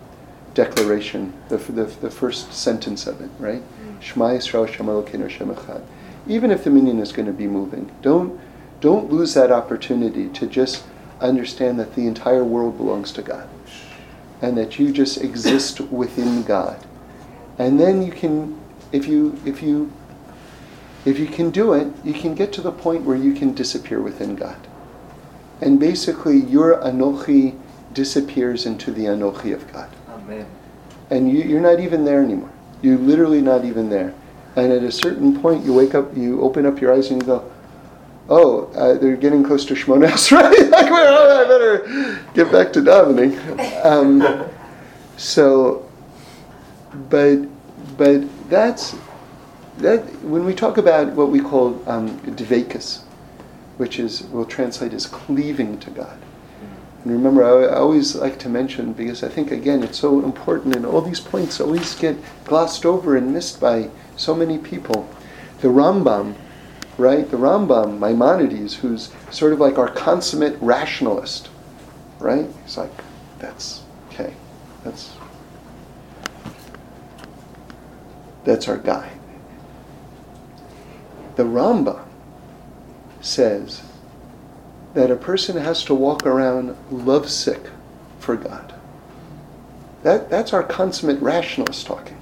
declaration, the, the, the first sentence of it, right? Mm. Shema Yisrael Shem Elokeinu Shem Echad. Even if the minyan is going to be moving, don't don't lose that opportunity to just understand that the entire world belongs to God, and that you just exist [coughs] within God, and then you can, if you if you if you can do it, you can get to the point where you can disappear within God. And basically, your Anochi disappears into the Anochi of God. Amen. And you, you're not even there anymore. You're literally not even there. And at a certain point, you wake up, you open up your eyes, and you go, "Oh, uh, they're getting close to Shmona right? [laughs] like, well, I better get back to davening." Um, so, but but that's that. When we talk about what we call um, dvekas, which is we'll translate as cleaving to God. And remember, I, I always like to mention because I think again it's so important, and all these points always get glossed over and missed by so many people. The Rambam, right? The Rambam, Maimonides, who's sort of like our consummate rationalist, right? He's like, that's okay, that's that's our guy. The Rambam says that a person has to walk around lovesick for God. That, that's our consummate rationalist talking.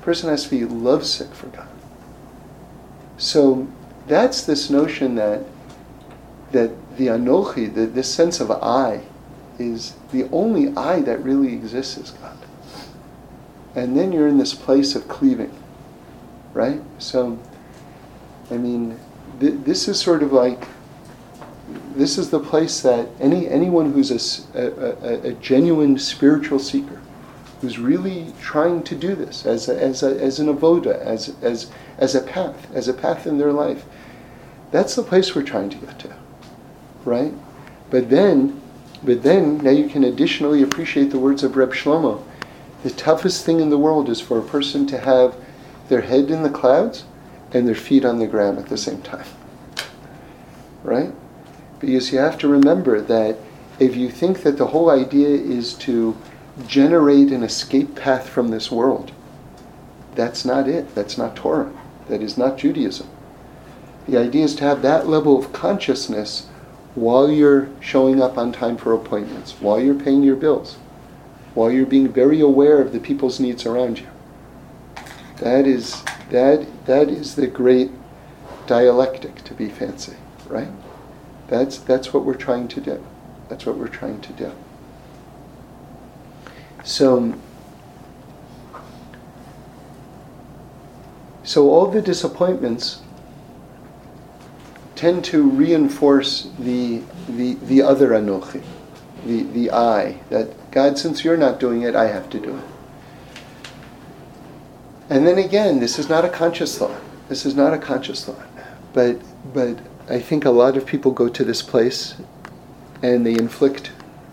A person has to be lovesick for God. So that's this notion that that the anochi, the, this sense of I, is the only I that really exists is God. And then you're in this place of cleaving, right? So, I mean, th- this is sort of like this is the place that any anyone who's a, a, a, genuine spiritual seeker, who's really trying to do this as a, as, a, as an avoda, as, as, as a path, as a path in their life, that's the place we're trying to get to, right? But then, but then now you can additionally appreciate the words of Reb Shlomo. The toughest thing in the world is for a person to have their head in the clouds and their feet on the ground at the same time. Right? Because you have to remember that if you think that the whole idea is to generate an escape path from this world, that's not it. That's not Torah. That is not Judaism. The idea is to have that level of consciousness while you're showing up on time for appointments, while you're paying your bills, while you're being very aware of the people's needs around you. That is that that is the great dialectic to be fancy, right? That's that's what we're trying to do. That's what we're trying to do. So so all the disappointments tend to reinforce the the, the other anochi, the, the I, that God, since you're not doing it, I have to do it. And then again, this is not a conscious thought. This is not a conscious thought. But but I think a lot of people go to this place and they inflict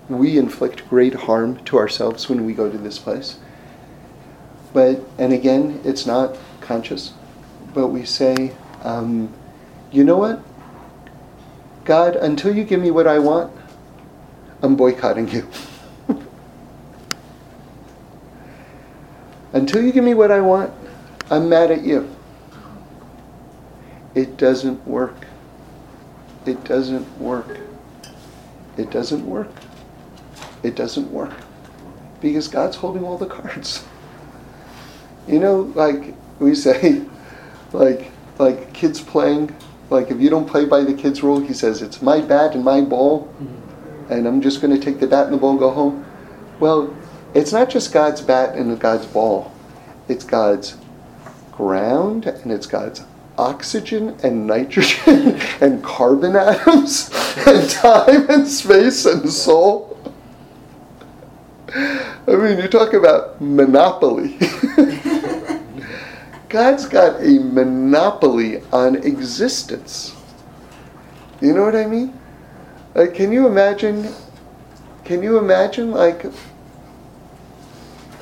we inflict great harm to ourselves when we go to this place. But and again, it's not conscious. But we say, um, you know what? God, until you give me what I want, I'm boycotting you. [laughs] Until you give me what I want, I'm mad at you. It doesn't work. It doesn't work. It doesn't work. It doesn't work. Because God's holding all the cards. You know, like we say, like like kids playing, like if you don't play by the kids' rule, he says, it's my bat and my ball, mm-hmm. and I'm just going to take the bat and the ball and go home. Well, it's not just God's bat and God's ball. It's God's ground and it's God's oxygen and nitrogen [laughs] and carbon atoms [laughs] and time and space and soul. I mean, you talk about monopoly. [laughs] God's got a monopoly on existence. You know what I mean? Like, can you imagine? Can you imagine, like,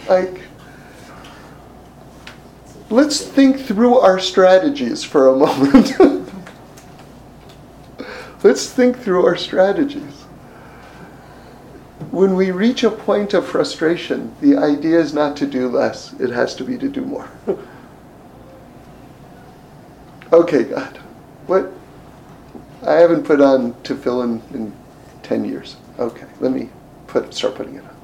like, let's think through our strategies for a moment. [laughs] let's think through our strategies. When we reach a point of frustration, the idea is not to do less, it has to be to do more. [laughs] Okay, God, what? I haven't put on tefillin in 10 years. Okay, let me put start putting it on.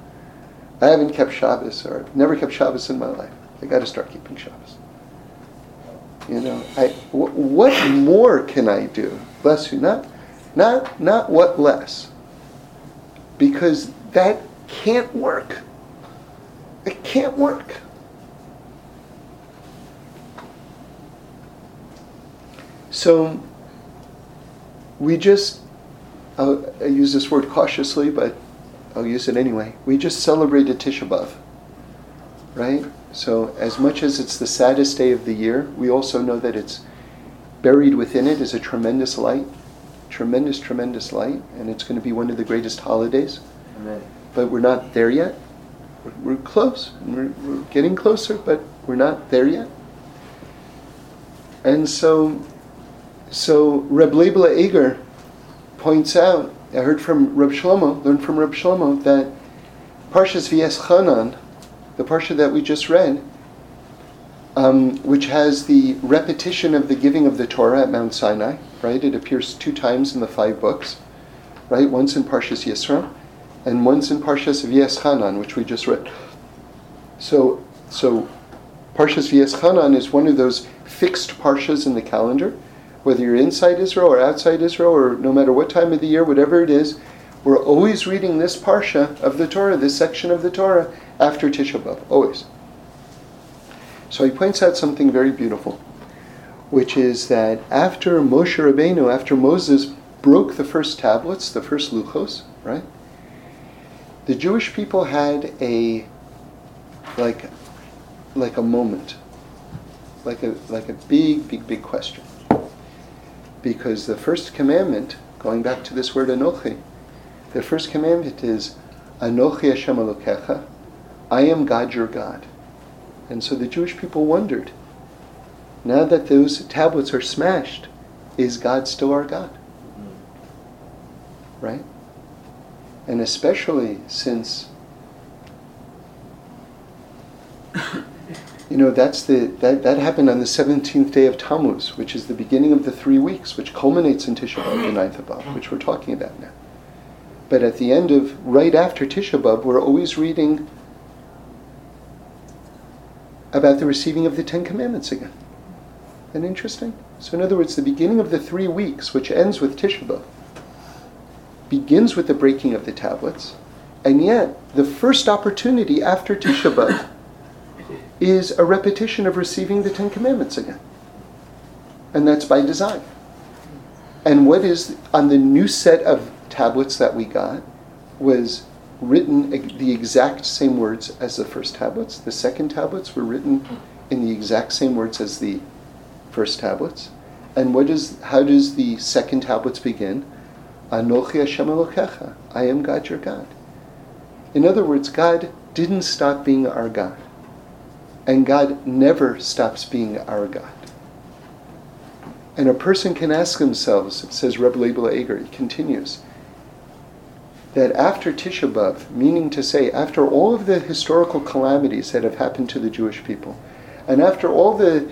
I haven't kept Shabbos, or I've never kept Shabbos in my life. I got to start keeping Shabbos. You know, I, w- what more can I do? Bless you. Not, not, not what less. Because that can't work. It can't work. So we just, I'll, I use this word cautiously, but I'll use it anyway. We just celebrated Tisha B'Av, right? So as much as it's the saddest day of the year, we also know that it's buried within it is a tremendous light, tremendous, tremendous light, and it's going to be one of the greatest holidays. Amen. But we're not there yet. We're, we're close. We're, we're getting closer, but we're not there yet. And so so Reb Leibele Eger points out, I heard from Reb Shlomo, learned from Reb Shlomo, that Parshas V'eschanan, the Parsha that we just read, um, which has the repetition of the giving of the Torah at Mount Sinai, right? It appears two times in the five books, right? Once in Parshas Yisro, and once in Parshas V'eschanan, which we just read. So, so Parshas V'eschanan is one of those fixed parshas in the calendar whether you're inside Israel or outside Israel, or no matter what time of the year, whatever it is, we're always reading this parsha of the Torah, this section of the Torah, after Tisha B'av, always. So he points out something very beautiful, which is that after Moshe Rabbeinu, after Moses broke the first tablets, the first luchos, right? The Jewish people had a like like a moment, like a like a big, big, big question because the first commandment, going back to this word Anochi, the first commandment is Anochi Hashem Elokecha, I am God your God. And so the Jewish people wondered, now that those tablets are smashed, is God still our God? Mm-hmm. Right? And especially since [laughs] you know, that's the, that, that happened on the 17th day of Tammuz, which is the beginning of the three weeks, which culminates in Tisha B'Av, the ninth of B'Av, which we're talking about now. But at the end of, right after Tisha B'Av, we're always reading about the receiving of the Ten Commandments again. Isn't that interesting? So in other words, the beginning of the three weeks, which ends with Tisha B'Av, begins with the breaking of the tablets, and yet the first opportunity after Tisha B'Av [laughs] is a repetition of receiving the Ten Commandments again. And that's by design. And what is on the new set of tablets that we got was written the exact same words as the first tablets. The second tablets were written in the exact same words as the first tablets. And what is how does the second tablets begin? Anochi Hashem Elokecha. I am God your God. In other words, God didn't stop being our God. And God never stops being our God. And a person can ask themselves, says Rebbe Leibele Eger, he continues, that after Tisha B'Av, meaning to say, after all of the historical calamities that have happened to the Jewish people, and after all the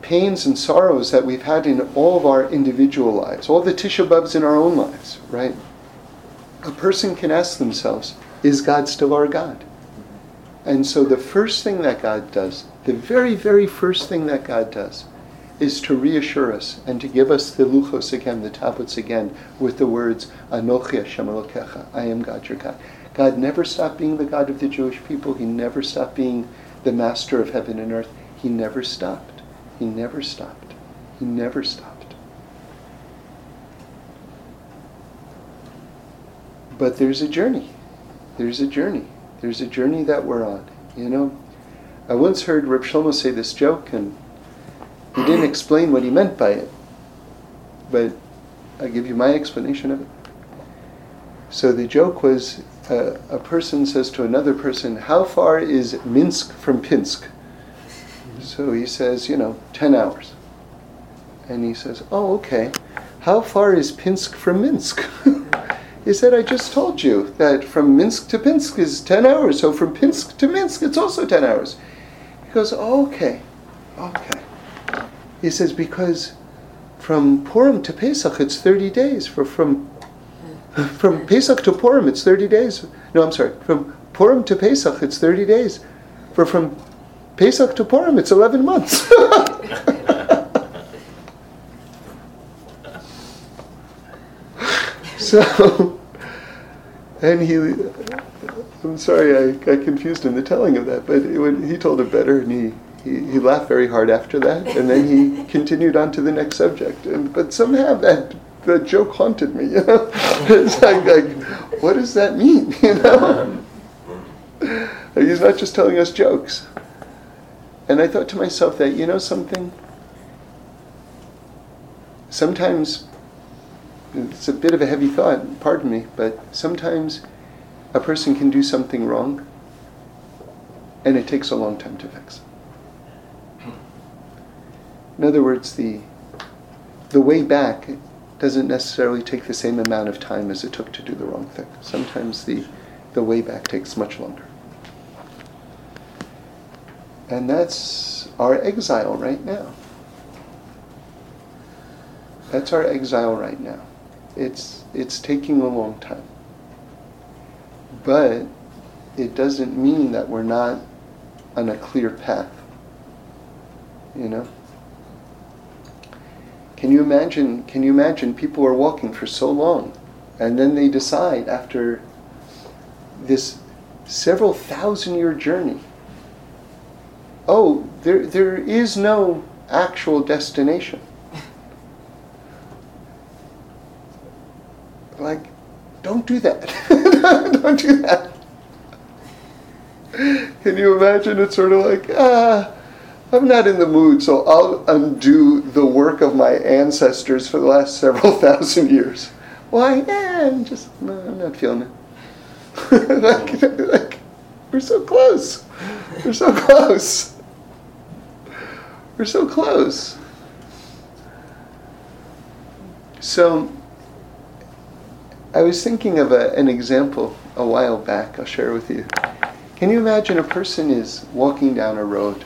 pains and sorrows that we've had in all of our individual lives, all the Tisha B'Avs in our own lives, right? A person can ask themselves, is God still our God? And so the first thing that God does, the very, very first thing that God does, is to reassure us and to give us the luchos again, the tablets again, with the words, Anochi Hashem Elokecha, I am God your God. God never stopped being the God of the Jewish people. He never stopped being the master of heaven and earth. He never stopped. He never stopped. He never stopped. But there's a journey. There's a journey. There's a journey that we're on. You know, I once heard Reb Shlomo say this joke, and he didn't explain what he meant by it. But I'll give you my explanation of it. So the joke was uh, a person says to another person, How far is Minsk from Pinsk? So he says, You know, 10 hours. And he says, Oh, okay. How far is Pinsk from Minsk? [laughs] he said, I just told you that from Minsk to Pinsk is 10 hours. So from Pinsk to Minsk, it's also 10 hours. He goes, oh, Okay, okay. He says, Because from Purim to Pesach, it's 30 days. For from mm. from Pesach to Purim, it's 30 days. No, I'm sorry. From Purim to Pesach, it's 30 days. For from Pesach to Purim, it's 11 months. [laughs] so, and he, I'm sorry, I got confused in the telling of that, but it, he told it better, and he, he, he laughed very hard after that, and then he [laughs] continued on to the next subject. And but somehow that the joke haunted me. You know, [laughs] it's like, like, what does that mean? [laughs] You know, he's not just telling us jokes. And I thought to myself that you know something. Sometimes it's a bit of a heavy thought. Pardon me, but sometimes a person can do something wrong, and it takes a long time to fix. In other words, the the way back doesn't necessarily take the same amount of time as it took to do the wrong thing. Sometimes the, the way back takes much longer. And that's our exile right now. That's our exile right now. It's, it's taking a long time. But it doesn't mean that we're not on a clear path. You know? Can you imagine? Can you imagine people are walking for so long, and then they decide after this several thousand year journey, oh, there there is no actual destination. [laughs] like, don't do that. [laughs] don't do that. Can you imagine? It's sort of like ah I'm not in the mood, so I'll undo the work of my ancestors for the last several [laughs] thousand years. Why? Eh, I'm just, no, I'm not feeling it. [laughs] like, like, we're so close. We're so close. We're so close. So, I was thinking of a, an example a while back. I'll share with you. Can you imagine a person is walking down a road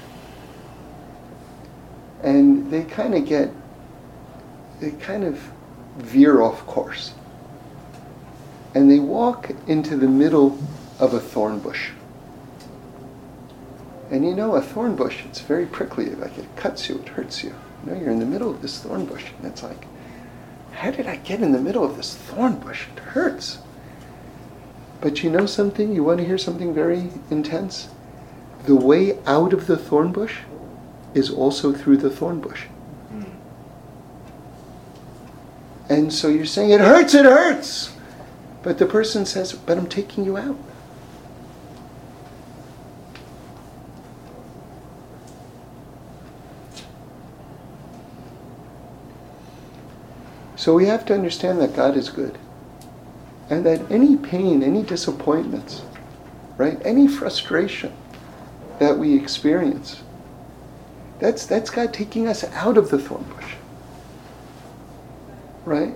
and they kind of get, they kind of veer off course. And they walk into the middle of a thorn bush. And you know, a thorn bush, it's very prickly. Like it cuts you, it hurts you. You know, you're in the middle of this thorn bush, and it's like, how did I get in the middle of this thorn bush? It hurts. But you know something? You want to hear something very intense? The way out of the thorn bush is also through the thorn bush. Hmm. And so you're saying, it hurts, it hurts. But the person says, but I'm taking you out. So we have to understand that God is good. And that any pain, any disappointments, right, any frustration that we experience that's, that's God taking us out of the thorn bush. Right?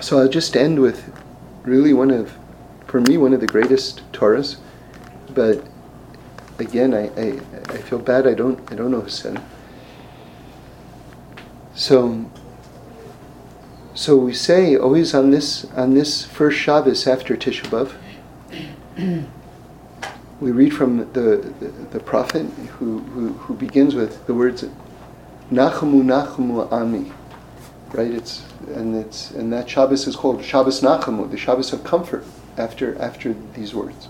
So I'll just end with really one of, for me, one of the greatest Torahs, but again, I, I, I feel bad. I don't I don't know it. So so we say always on this on this first Shabbos after Tisha B'av, we read from the, the, the prophet who, who, who begins with the words Nachamu Nachamu Ami. Right? It's and it's and that Shabbos is called Shabbos Nachamu, the Shabbos of comfort after after these words.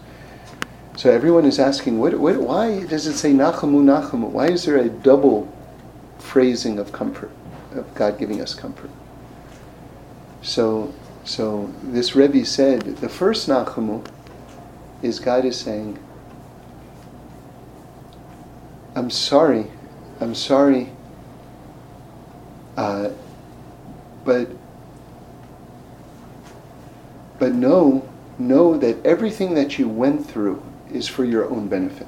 So everyone is asking, what, what, why does it say Nachamu Nachamu? Why is there a double phrasing of comfort, of God giving us comfort? So, so this Rebbe said the first Nachamu is God is saying, I'm sorry, I'm sorry, uh, but but know know that everything that you went through is for your own benefit.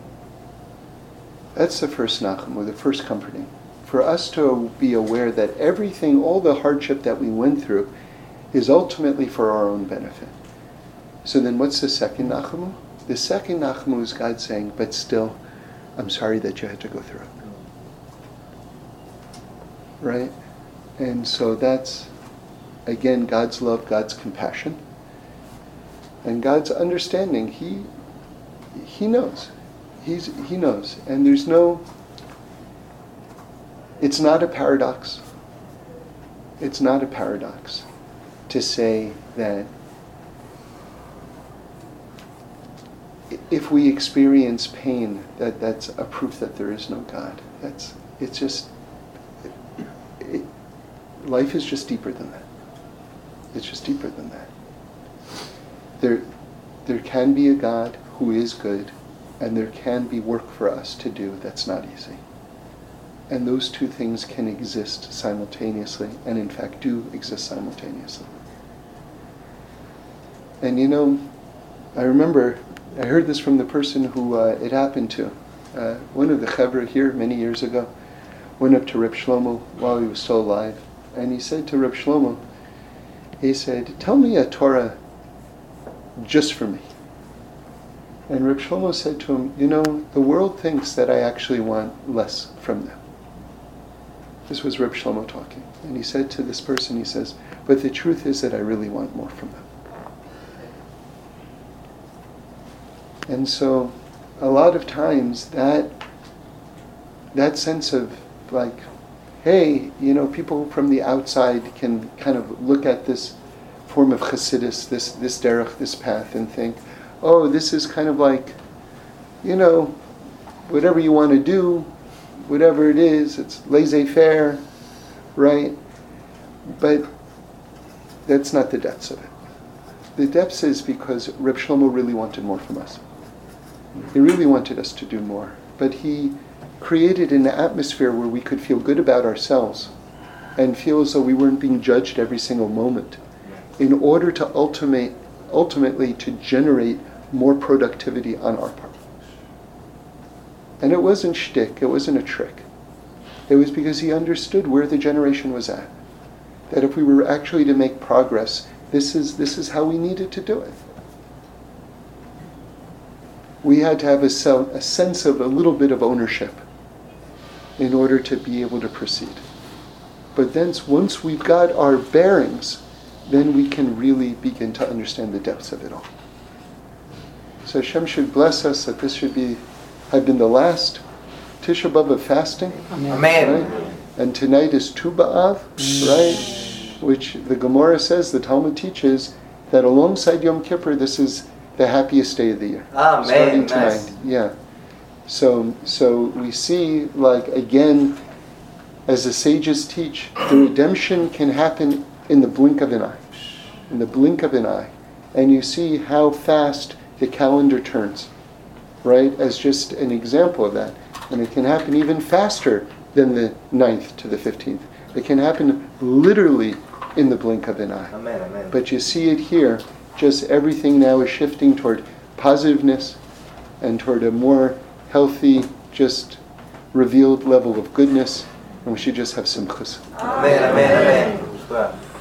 That's the first nachum, or the first comforting. For us to be aware that everything, all the hardship that we went through, is ultimately for our own benefit. So then what's the second nachamu? The second nachamu is God saying, but still, I'm sorry that you had to go through it. Right? And so that's, again, God's love, God's compassion, and God's understanding. He, he knows. He's, he knows. And there's no, it's not a paradox. It's not a paradox to say that if we experience pain, that that's a proof that there is no God. That's it's just it, it, life is just deeper than that. It's just deeper than that. There, there can be a God who is good, and there can be work for us to do that's not easy. And those two things can exist simultaneously, and in fact do exist simultaneously. And you know, I remember, I heard this from the person who uh, it happened to. Uh, one of the Chevra here many years ago went up to Reb Shlomo while he was still alive, and he said to Reb Shlomo, he said, Tell me a Torah just for me. And Reb Shlomo said to him, You know, the world thinks that I actually want less from them. This was Reb Shlomo talking. And he said to this person, he says, But the truth is that I really want more from them. And so a lot of times that that sense of like, hey, you know, people from the outside can kind of look at this form of chassidus, this this derech, this path, and think, oh, this is kind of like, you know, whatever you want to do, whatever it is, it's laissez-faire, right? But that's not the depths of it. The depths is because Reb Shlomo really wanted more from us. He really wanted us to do more. But he created an atmosphere where we could feel good about ourselves and feel as though we weren't being judged every single moment in order to ultimate, ultimately to generate more productivity on our part. And it wasn't shtick, it wasn't a trick. It was because he understood where the generation was at. That if we were actually to make progress, this is, this is how we needed to do it we had to have a, a sense of a little bit of ownership in order to be able to proceed. But then, once we've got our bearings, then we can really begin to understand the depths of it all. So Hashem should bless us that this should be have been the last Tisha B'av of fasting. Amen. Right? And tonight is Tu B'av, right? Which the Gemara says, the Talmud teaches that alongside Yom Kippur, this is the happiest day of the year. Ah, amen. Starting tonight. Nice. Yeah. So so we see like again as the sages teach, the redemption can happen in the blink of an eye. In the blink of an eye. And you see how fast the calendar turns. Right? As just an example of that. And it can happen even faster than the 9th to the 15th. It can happen literally in the blink of an eye. Amen. Amen. But you see it here just everything now is shifting toward positiveness and toward a more healthy, just revealed level of goodness. And we should just have simchas. Amen. Amen. Amen.